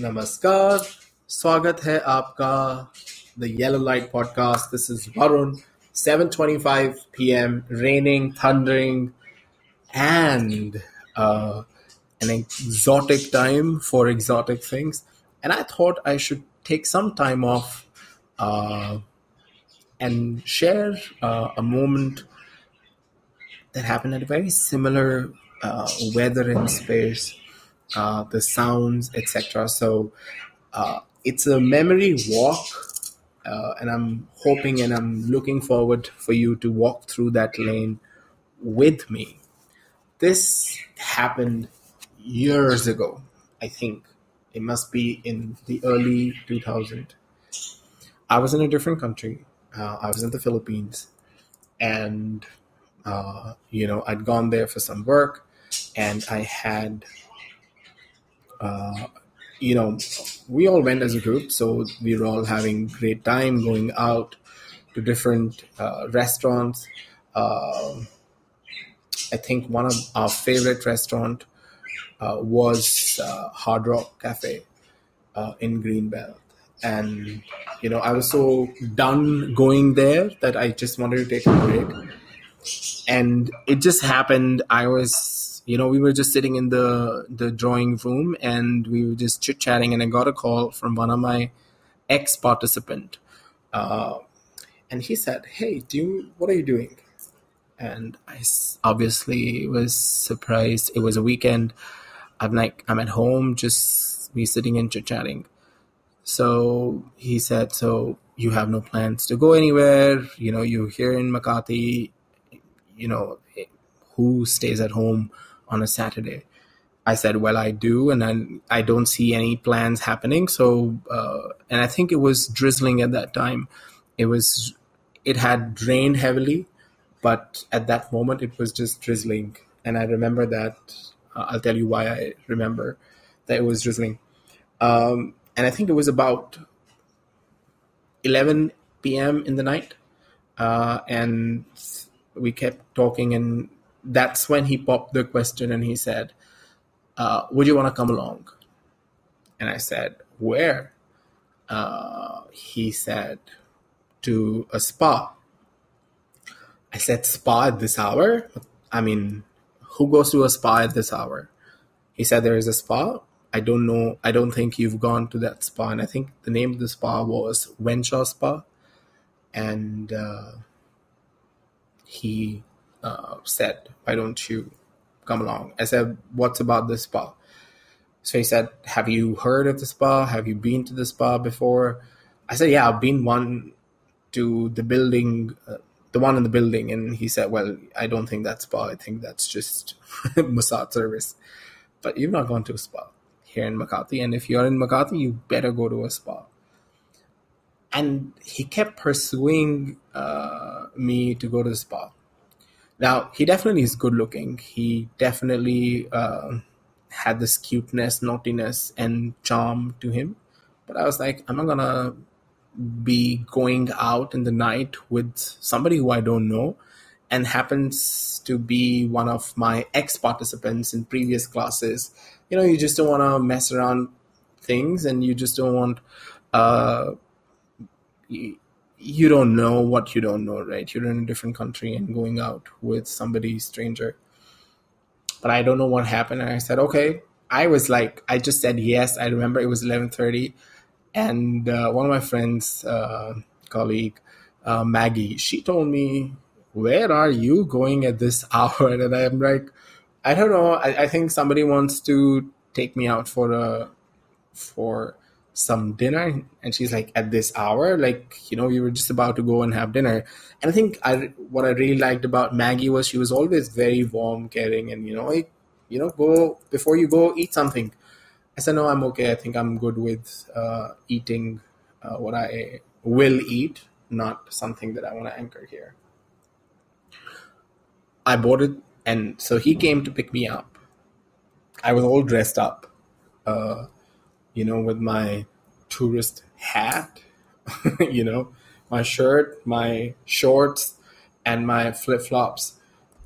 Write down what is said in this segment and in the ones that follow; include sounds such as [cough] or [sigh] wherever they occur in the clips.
नमस्कार स्वागत है आपका the Yellow Light podcast. This is Varun, 7:25 p.m. Raining, thundering, and uh, an exotic time for exotic things. And I thought I should take some time off uh, and share uh, a moment that happened at a very similar uh, weather and space uh, the sounds, etc. So uh, it's a memory walk, uh, and I'm hoping and I'm looking forward for you to walk through that lane with me. This happened years ago, I think. It must be in the early 2000. I was in a different country. Uh, I was in the Philippines, and uh, you know I'd gone there for some work, and I had uh, you know, we all went as a group, so we were all having great time going out to different uh, restaurants. Uh, I think one of our favorite restaurant uh, was uh, Hard Rock Cafe in Greenbelt, and you know, I was so done going there that I just wanted to take a break, and it just happened. I was you know, we were just sitting in the the drawing room and we were just chit chatting, and I got a call from one of my ex participant, uh, and he said, "Hey, do you what are you doing?" And I obviously was surprised. It was a weekend. I'm like, I'm at home, just me sitting and chit chatting. So he said, "So you have no plans to go anywhere? You know, you're here in Makati. You know, who stays at home on a Saturday. I said, well, I do, and I, I don't see any plans happening. So, uh, and I think it was drizzling at that time. It was, it had rained heavily, but at that moment it was just drizzling. And I remember that. Uh, I'll tell you why I remember that it was drizzling. Um, and I think it was about 11 p.m. in the night. Uh, and we kept talking and that's when he popped the question and he said, uh, Would you want to come along? And I said, Where? Uh, he said, To a spa. I said, Spa at this hour? I mean, who goes to a spa at this hour? He said, There is a spa. I don't know. I don't think you've gone to that spa. And I think the name of the spa was Wensha Spa. And uh, he uh, said, Why don't you come along? I said, What's about the spa? So he said, Have you heard of the spa? Have you been to the spa before? I said, Yeah, I've been one to the building, uh, the one in the building. And he said, Well, I don't think that's spa. I think that's just [laughs] massage service. But you've not gone to a spa here in Makati. And if you're in Makati, you better go to a spa. And he kept pursuing uh, me to go to the spa. Now he definitely is good looking. He definitely uh, had this cuteness, naughtiness, and charm to him. But I was like, I'm not gonna be going out in the night with somebody who I don't know and happens to be one of my ex participants in previous classes. You know, you just don't want to mess around things and you just don't want uh, you don't know what you don't know, right? You're in a different country and going out with somebody stranger. But I don't know what happened, and I said, okay. I was like, I just said yes. I remember it was eleven thirty, and uh, one of my friends, uh, colleague, uh, Maggie, she told me, "Where are you going at this [laughs] hour?" And I'm like, I don't know. I, I think somebody wants to take me out for a for some dinner and she's like at this hour like you know we were just about to go and have dinner. And i think i what i really liked about maggie was she was always very warm caring and you know like you know go before you go eat something. I said no i'm okay. I think i'm good with uh, eating uh, what i will eat not something that i want to anchor here. I bought it and so he came to pick me up. I was all dressed up uh, you know, with my tourist hat, [laughs] you know, my shirt, my shorts, and my flip flops.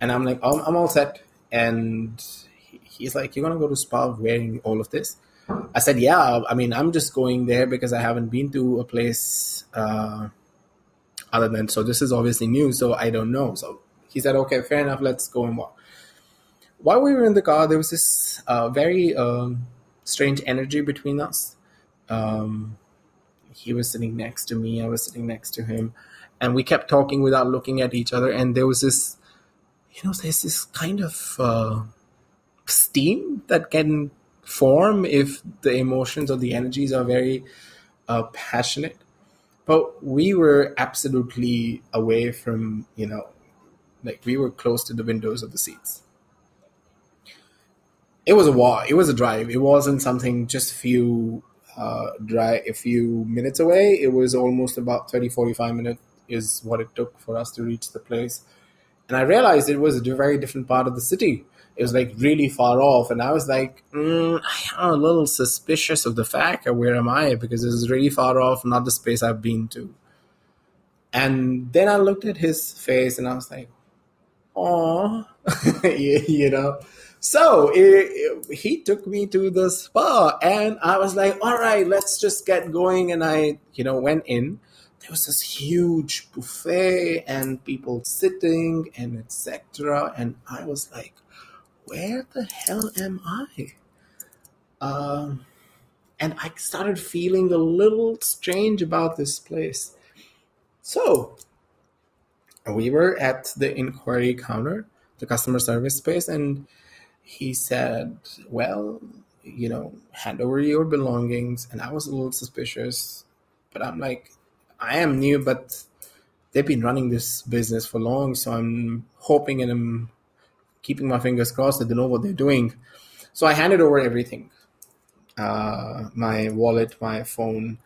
And I'm like, oh, I'm all set. And he's like, You're going to go to spa wearing all of this? I said, yeah, I mean, I'm just going there because I haven't been to a place uh, other than, so this is obviously new, so I don't know. So he said, okay, fair enough, let's go and walk. While we were in the car, there was this uh, very um, strange energy between us. Um, he was sitting next to me, I was sitting next to him, and we kept talking without looking at each other. And there was this, you know, there's this kind of uh, steam that can form if the emotions or the energies are very uh, passionate. But we were absolutely away from, you know, like we were close to the windows of the seats. It was a walk. It was a drive. It wasn't something just a few uh, drive a few minutes away. It was almost about 30, 45 minutes is what it took for us to reach the place. And I realized it was a very different part of the city it was like really far off, and I was like, mm, I'm a little suspicious of the fact of where am I because this is really far off, not the space I've been to. And then I looked at his face, and I was like, "Oh, [laughs] you know." So it, it, he took me to the spa, and I was like, "All right, let's just get going." And I, you know, went in. There was this huge buffet and people sitting and etc. And I was like, where the hell am I? Um, and I started feeling a little strange about this place. So we were at the inquiry counter, the customer service space, and he said, Well, you know, hand over your belongings. And I was a little suspicious, but I'm like, I am new, but they've been running this business for long, so I'm hoping and I'm keeping my fingers crossed that they know what they're doing. So I handed over everything uh, my wallet, my phone,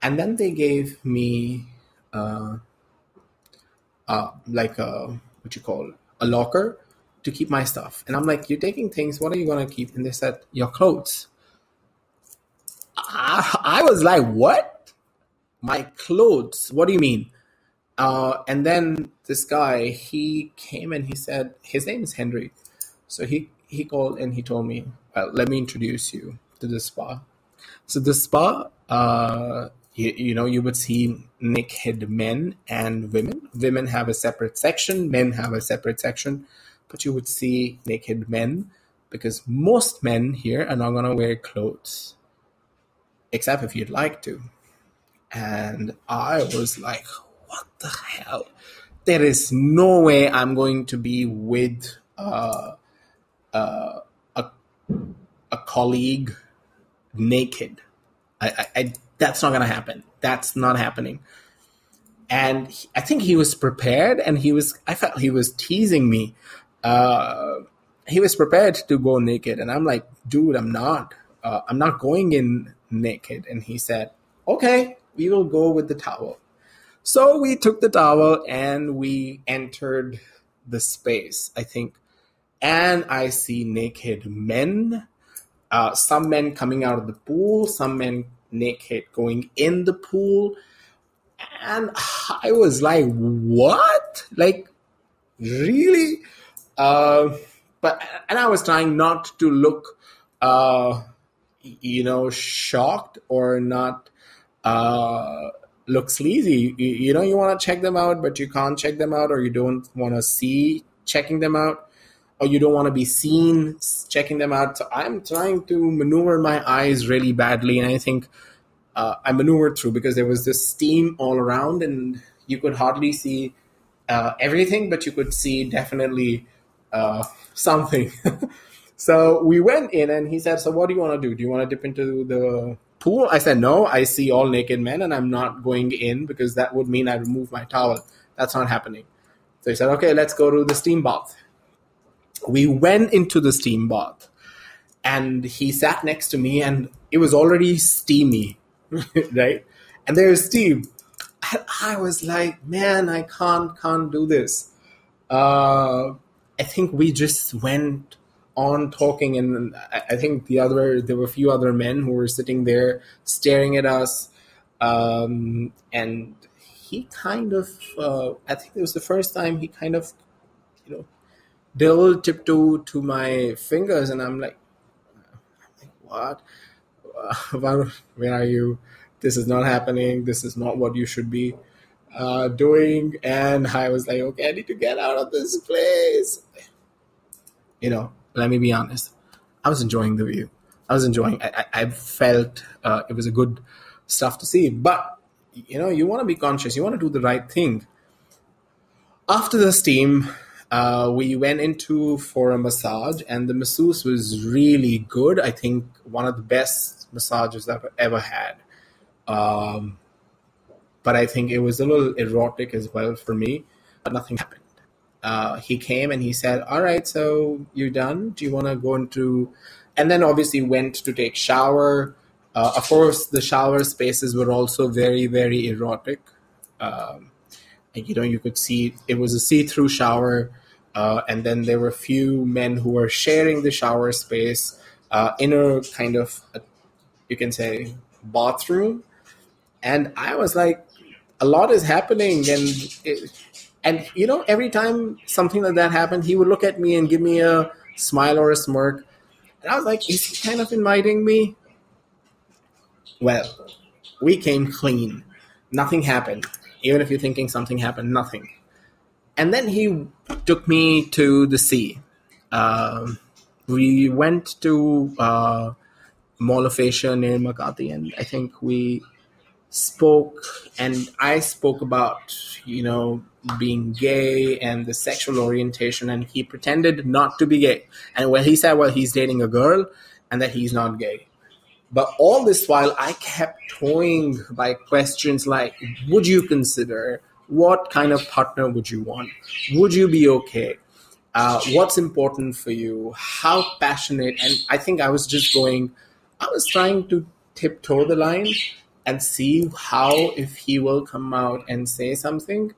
and then they gave me uh, uh, like a what you call a locker to keep my stuff. And I'm like, "You're taking things. What are you gonna keep?" And they said, "Your clothes." I, I was like, "What? My clothes? What do you mean?" Uh, and then this guy, he came and he said, his name is Henry. So he, he called and he told me, well, let me introduce you to the spa. So the spa, uh, you, you, know, you would see naked men and women. Women have a separate section, men have a separate section, but you would see naked men because most men here are not going to wear clothes, except if you'd like to. And I was like, what the hell? There is no way I'm going to be with uh, uh, a a colleague naked. I, I, I that's not going to happen. That's not happening. And he, I think he was prepared, and he was. I felt he was teasing me. Uh, he was prepared to go naked, and I'm like, dude, I'm not. Uh, I'm not going in naked. And he said, okay, we will go with the towel. So we took the towel and we entered the space, I think. And I see naked men, uh, some men coming out of the pool, some men naked going in the pool. And I was like, what? Like, really? Uh, but, and I was trying not to look, uh, you know, shocked or not, uh, look sleazy. You, you know, you want to check them out, but you can't check them out, or you don't want to see checking them out, or you don't want to be seen checking them out. So I'm trying to maneuver my eyes really badly, and I think uh, I maneuvered through because there was this steam all around, and you could hardly see uh, everything, but you could see definitely uh, something. [laughs] so we went in, and he said, "So what do you want to do? Do you want to dip into the pool? I said, no, I see all naked men and I'm not going in because that would mean I remove my towel. That's not happening. So he said, okay, let's go to the steam bath. We went into the steam bath and he sat next to me and it was already steamy, [laughs] right? And there's steam. And I was like, man, I can't, can't do this. Uh, I think we just went on talking, and I think the other there were a few other men who were sitting there staring at us, um, and he kind of uh, I think it was the first time he kind of you know little tiptoe to my fingers, and I'm like, what? [laughs] where are you? This is not happening. This is not what you should be uh, doing. And I was like, okay, I need to get out of this place. You know, let me be honest. I was enjoying the view. I was enjoying. I, I, I felt uh, it was a good stuff to see. But you know, you want to be conscious. You want to do the right thing. After the steam, uh, we went into for a massage, and the masseuse was really good. I think one of the best massages I've ever had. Um, but I think it was a little erotic as well for me. But nothing happened. Uh, he came and he said, "All right, so you're done. Do you want to go into?" And then obviously went to take shower. Uh, of course, the shower spaces were also very, very erotic. Um, and, you know, you could see it was a see-through shower, uh, and then there were a few men who were sharing the shower space uh, in a kind of, a, you can say, bathroom. And I was like, a lot is happening, and it, and you know, every time something like that happened, he would look at me and give me a smile or a smirk, and I was like, is he kind of inviting me? Well, we came clean. Nothing happened. Even if you're thinking something happened, nothing. And then he took me to the sea. Uh, we went to uh, Mall of Asia near Makati, and I think we spoke, and I spoke about, you know, being gay and the sexual orientation, and he pretended not to be gay. And when he said, well, he's dating a girl and that he's not gay. But all this while, I kept toying by questions like, would you consider? What kind of partner would you want? Would you be okay? Uh, what's important for you? How passionate? And I think I was just going, I was trying to tiptoe the line and see how, if he will come out and say something.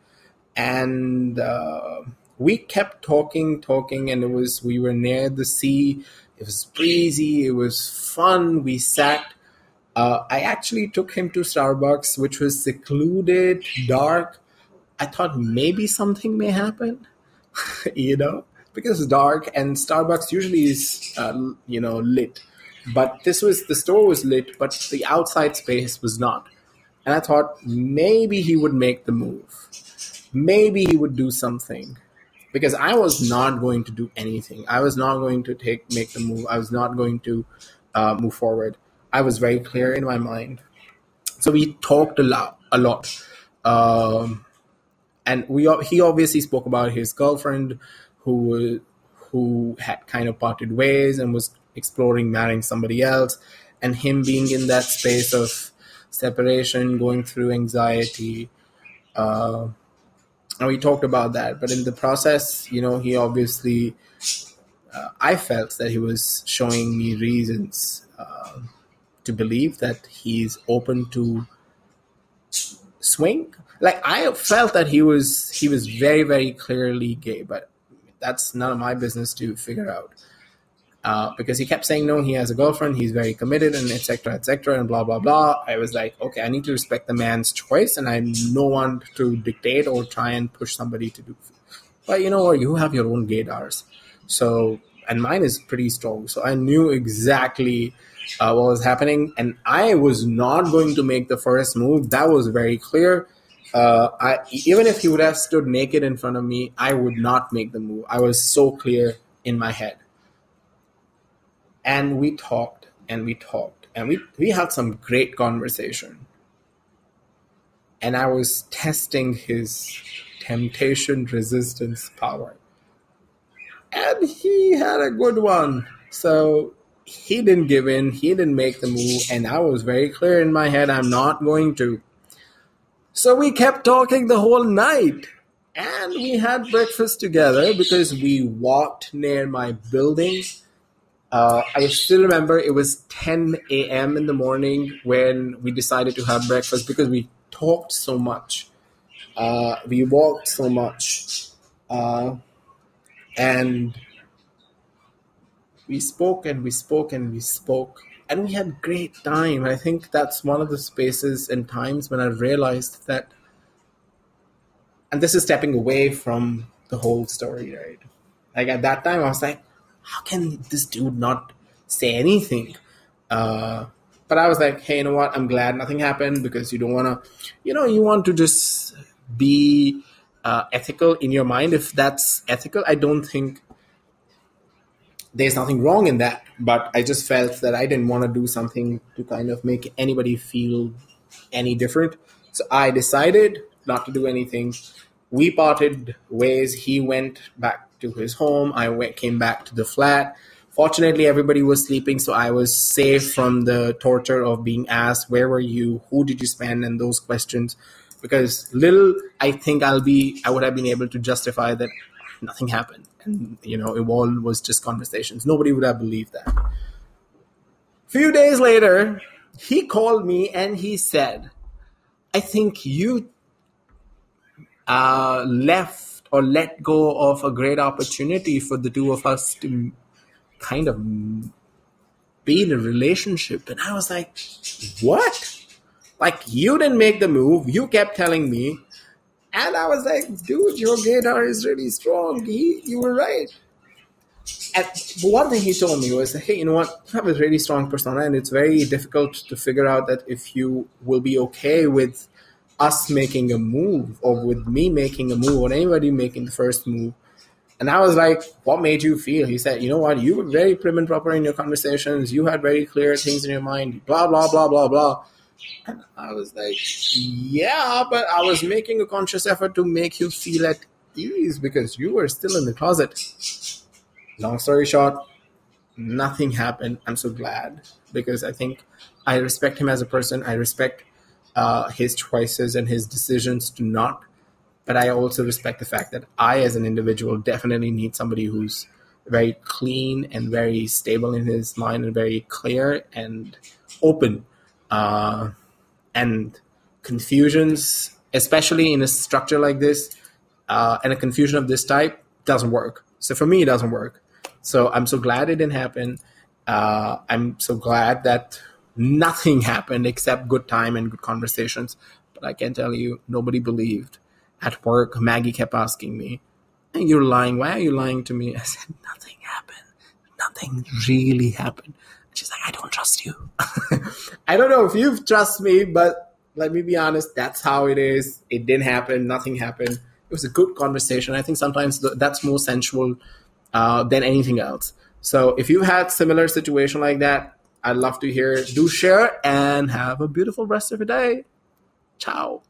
And uh, we kept talking, talking, and it was, we were near the sea it was breezy. It was fun. We sat. Uh, I actually took him to Starbucks, which was secluded, dark. I thought maybe something may happen, [laughs] you know, because it's dark and Starbucks usually is, uh, you know, lit. But this was the store was lit, but the outside space was not. And I thought maybe he would make the move. Maybe he would do something because I was not going to do anything. I was not going to take make the move. I was not going to uh, move forward. I was very clear in my mind. So we talked a lot, a lot, um, and we he obviously spoke about his girlfriend who who had kind of parted ways and was exploring marrying somebody else, and him being in that space of separation, going through anxiety. Uh, and we talked about that. But in the process, you know, he obviously, uh, I felt that he was showing me reasons uh, to believe that he's open to swing. Like I felt that he was he was very very clearly gay, but that's none of my business to figure out uh, because he kept saying no, he has a girlfriend, he's very committed, and etc. etc. and blah blah blah. I was like, okay, I need to respect the man's choice, and I no one to dictate or try and push somebody to do. But you know what? You have your own gaydars, so and mine is pretty strong. So I knew exactly uh, what was happening, and I was not going to make the first move. That was very clear. Uh, I even if he would have stood naked in front of me, I would not make the move. I was so clear in my head and we talked and we talked and we, we had some great conversation and i was testing his temptation resistance power and he had a good one so he didn't give in he didn't make the move and i was very clear in my head i'm not going to so we kept talking the whole night and we had breakfast together because we walked near my building uh, I still remember it was 10 a.m. in the morning when we decided to have breakfast because we talked so much. Uh, we walked so much. Uh, and we spoke and we spoke and we spoke. And we had great time. I think that's one of the spaces and times when I realized that, and this is stepping away from the whole story, right? Like at that time, I was like, how can this dude not say anything? Uh, but I was like, hey, you know what? I'm glad nothing happened because you don't want to, you know, you want to just be uh, ethical in your mind. If that's ethical, I don't think there's nothing wrong in that. But I just felt that I didn't want to do something to kind of make anybody feel any different. So I decided not to do anything. We parted ways. He went back to his home. I went, came back to the flat. Fortunately, everybody was sleeping, so I was safe from the torture of being asked, Where were you? Who did you spend? and those questions. Because little I think I'll be, I would have been able to justify that nothing happened. And, you know, it all was just conversations. Nobody would have believed that. Few days later, he called me and he said, I think you uh, left or let go of a great opportunity for the two of us to kind of be in a relationship. And I was like, what? Like, you didn't make the move. You kept telling me. And I was like, dude, your gaydar is really strong. He, you were right. And one thing he told me was, hey, you know what? You have a really strong persona, and it's very difficult to figure out that if you will be okay with us making a move or with me making a move or anybody making the first move. And I was like, what made you feel? He said, you know what? You were very prim and proper in your conversations. You had very clear things in your mind, blah, blah, blah, blah, blah. And I was like, yeah, but I was making a conscious effort to make you feel at ease because you were still in the closet. Long story short, nothing happened. I'm so glad because I think I respect him as a person. I respect uh, his choices and his decisions to not. But I also respect the fact that I, as an individual, definitely need somebody who's very clean and very stable in his mind and very clear and open. Uh, and confusions, especially in a structure like this, uh, and a confusion of this type, doesn't work. So for me, it doesn't work. So I'm so glad it didn't happen. Uh, I'm so glad that nothing [laughs] happened except good time and good conversations. But I can tell you, nobody believed. At work, Maggie kept asking me, You're lying. Why are you lying to me? [laughs] I said, Nothing happened. Nothing really happened. She's like, I don't trust you. [laughs] I don't know if you trust me, but let me be honest, that's how it is. It didn't happen. Nothing happened. It was a good conversation. I think sometimes that's more sensual uh, than anything else. So if you've had similar situation like that, I'd love to hear. Do share and have a beautiful rest of your day. Ciao.